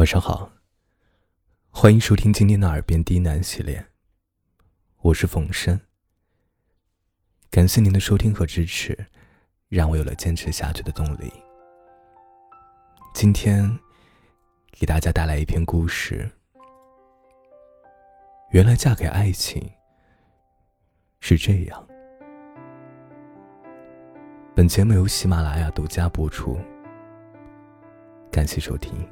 晚上好，欢迎收听今天的《耳边低喃》系列，我是冯生。感谢您的收听和支持，让我有了坚持下去的动力。今天给大家带来一篇故事。原来嫁给爱情是这样。本节目由喜马拉雅独家播出，感谢收听。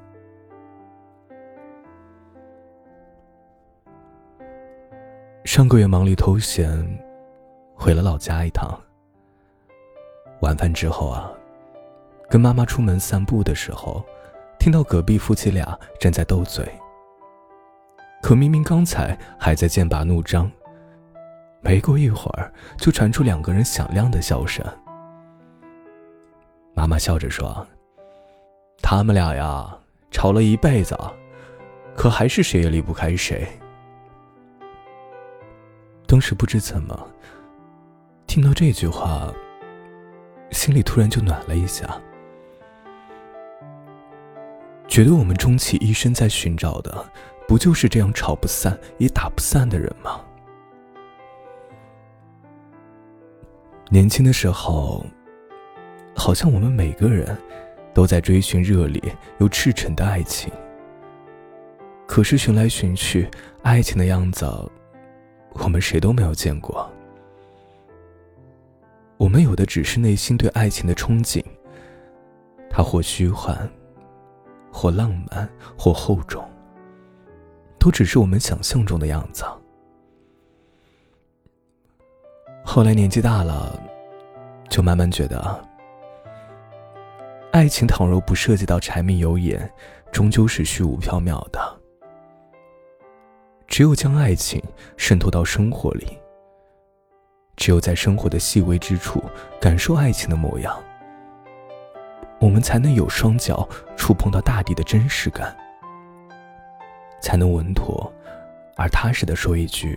上个月忙里偷闲，回了老家一趟。晚饭之后啊，跟妈妈出门散步的时候，听到隔壁夫妻俩正在斗嘴。可明明刚才还在剑拔弩张，没过一会儿就传出两个人响亮的笑声。妈妈笑着说：“他们俩呀，吵了一辈子，可还是谁也离不开谁。”当时不知怎么，听到这句话，心里突然就暖了一下，觉得我们终其一生在寻找的，不就是这样吵不散也打不散的人吗？年轻的时候，好像我们每个人都在追寻热烈又赤诚的爱情，可是寻来寻去，爱情的样子。我们谁都没有见过，我们有的只是内心对爱情的憧憬。它或虚幻，或浪漫，或厚重，都只是我们想象中的样子。后来年纪大了，就慢慢觉得，爱情倘若不涉及到柴米油盐，终究是虚无缥缈的。只有将爱情渗透到生活里，只有在生活的细微之处感受爱情的模样，我们才能有双脚触碰到大地的真实感，才能稳妥而踏实的说一句：“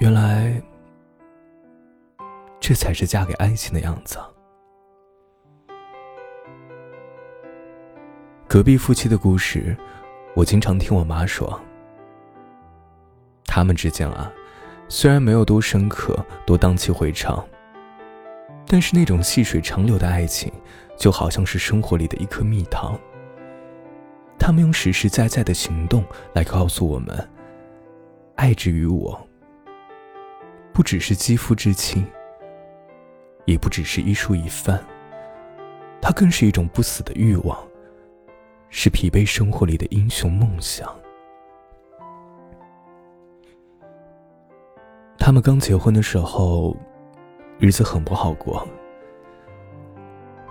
原来，这才是嫁给爱情的样子。”隔壁夫妻的故事，我经常听我妈说。他们之间啊，虽然没有多深刻、多荡气回肠，但是那种细水长流的爱情，就好像是生活里的一颗蜜糖。他们用实实在在的行动来告诉我们：爱之于我，不只是肌肤之亲，也不只是一蔬一饭，它更是一种不死的欲望，是疲惫生活里的英雄梦想。他们刚结婚的时候，日子很不好过。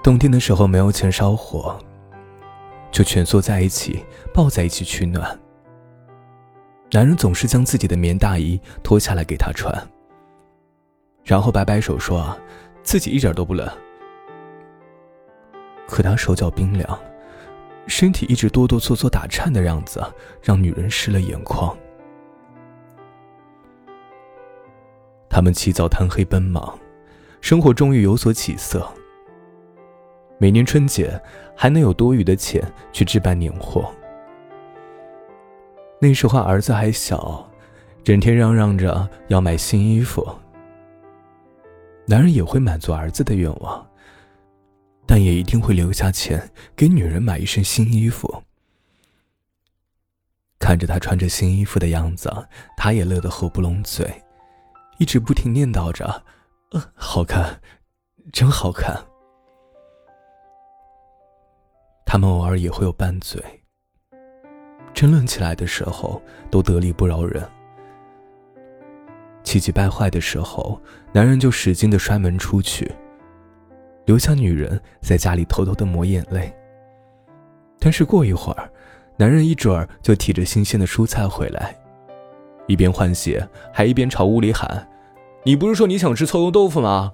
冬天的时候没有钱烧火，就蜷缩在一起，抱在一起取暖。男人总是将自己的棉大衣脱下来给她穿，然后摆摆手说自己一点都不冷。可他手脚冰凉，身体一直哆哆嗦嗦打颤的样子，让女人湿了眼眶。他们起早贪黑奔忙，生活终于有所起色。每年春节还能有多余的钱去置办年货。那时候儿子还小，整天嚷嚷着要买新衣服。男人也会满足儿子的愿望，但也一定会留下钱给女人买一身新衣服。看着他穿着新衣服的样子，他也乐得合不拢嘴。一直不停念叨着：“呃，好看，真好看。”他们偶尔也会有拌嘴，争论起来的时候都得理不饶人。气急败坏的时候，男人就使劲的摔门出去，留下女人在家里偷偷的抹眼泪。但是过一会儿，男人一准儿就提着新鲜的蔬菜回来。一边换鞋，还一边朝屋里喊：“你不是说你想吃臭豆腐吗？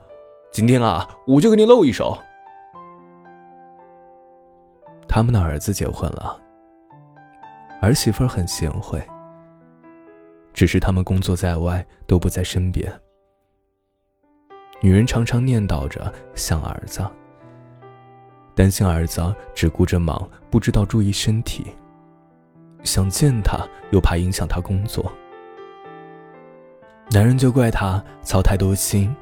今天啊，我就给你露一手。”他们的儿子结婚了，儿媳妇很贤惠，只是他们工作在外，都不在身边。女人常常念叨着想儿子，担心儿子只顾着忙，不知道注意身体。想见他，又怕影响他工作。男人就怪他操太多心，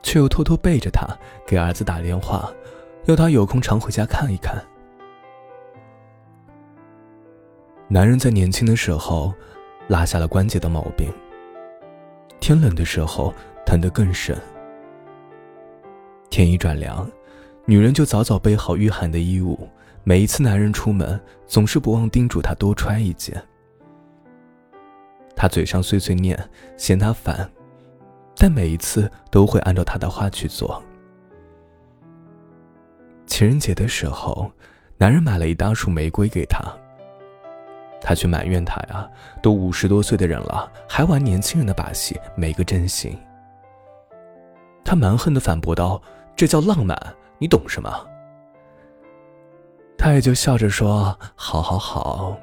却又偷偷背着他给儿子打电话，要他有空常回家看一看。男人在年轻的时候落下了关节的毛病，天冷的时候疼得更深。天一转凉，女人就早早备好御寒的衣物。每一次男人出门，总是不忘叮嘱她多穿一件。他嘴上碎碎念，嫌他烦，但每一次都会按照他的话去做。情人节的时候，男人买了一大束玫瑰给她，她却埋怨他呀，都五十多岁的人了，还玩年轻人的把戏，没个真心。他蛮横的反驳道：“这叫浪漫，你懂什么？”他也就笑着说：“好，好，好。”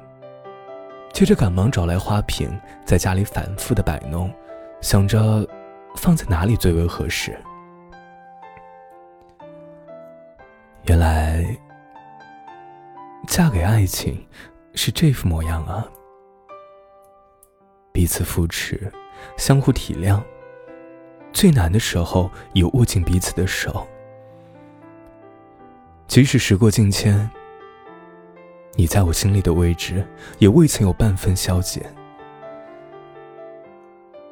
接着赶忙找来花瓶，在家里反复的摆弄，想着放在哪里最为合适。原来，嫁给爱情是这副模样啊！彼此扶持，相互体谅，最难的时候也握紧彼此的手，即使时过境迁。你在我心里的位置，也未曾有半分消减。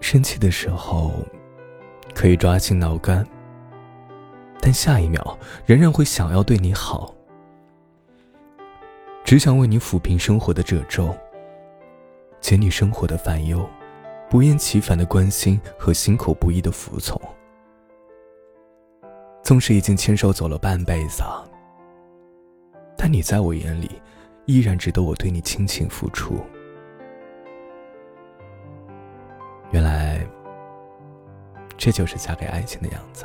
生气的时候，可以抓心挠肝，但下一秒仍然会想要对你好，只想为你抚平生活的褶皱，解你生活的烦忧，不厌其烦的关心和心口不一的服从。纵使已经牵手走了半辈子，但你在我眼里。依然值得我对你倾情付出。原来，这就是嫁给爱情的样子。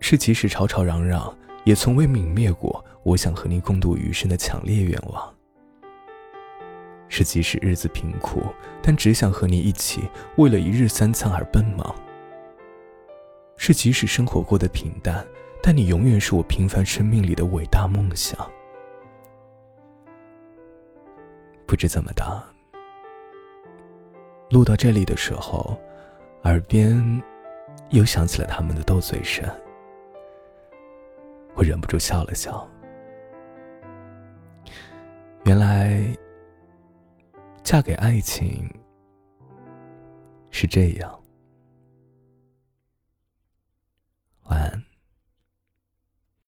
是即使吵吵嚷嚷，也从未泯灭过我想和你共度余生的强烈愿望。是即使日子贫苦，但只想和你一起为了一日三餐而奔忙。是即使生活过得平淡，但你永远是我平凡生命里的伟大梦想。不知怎么的，录到这里的时候，耳边又响起了他们的斗嘴声，我忍不住笑了笑。原来，嫁给爱情是这样。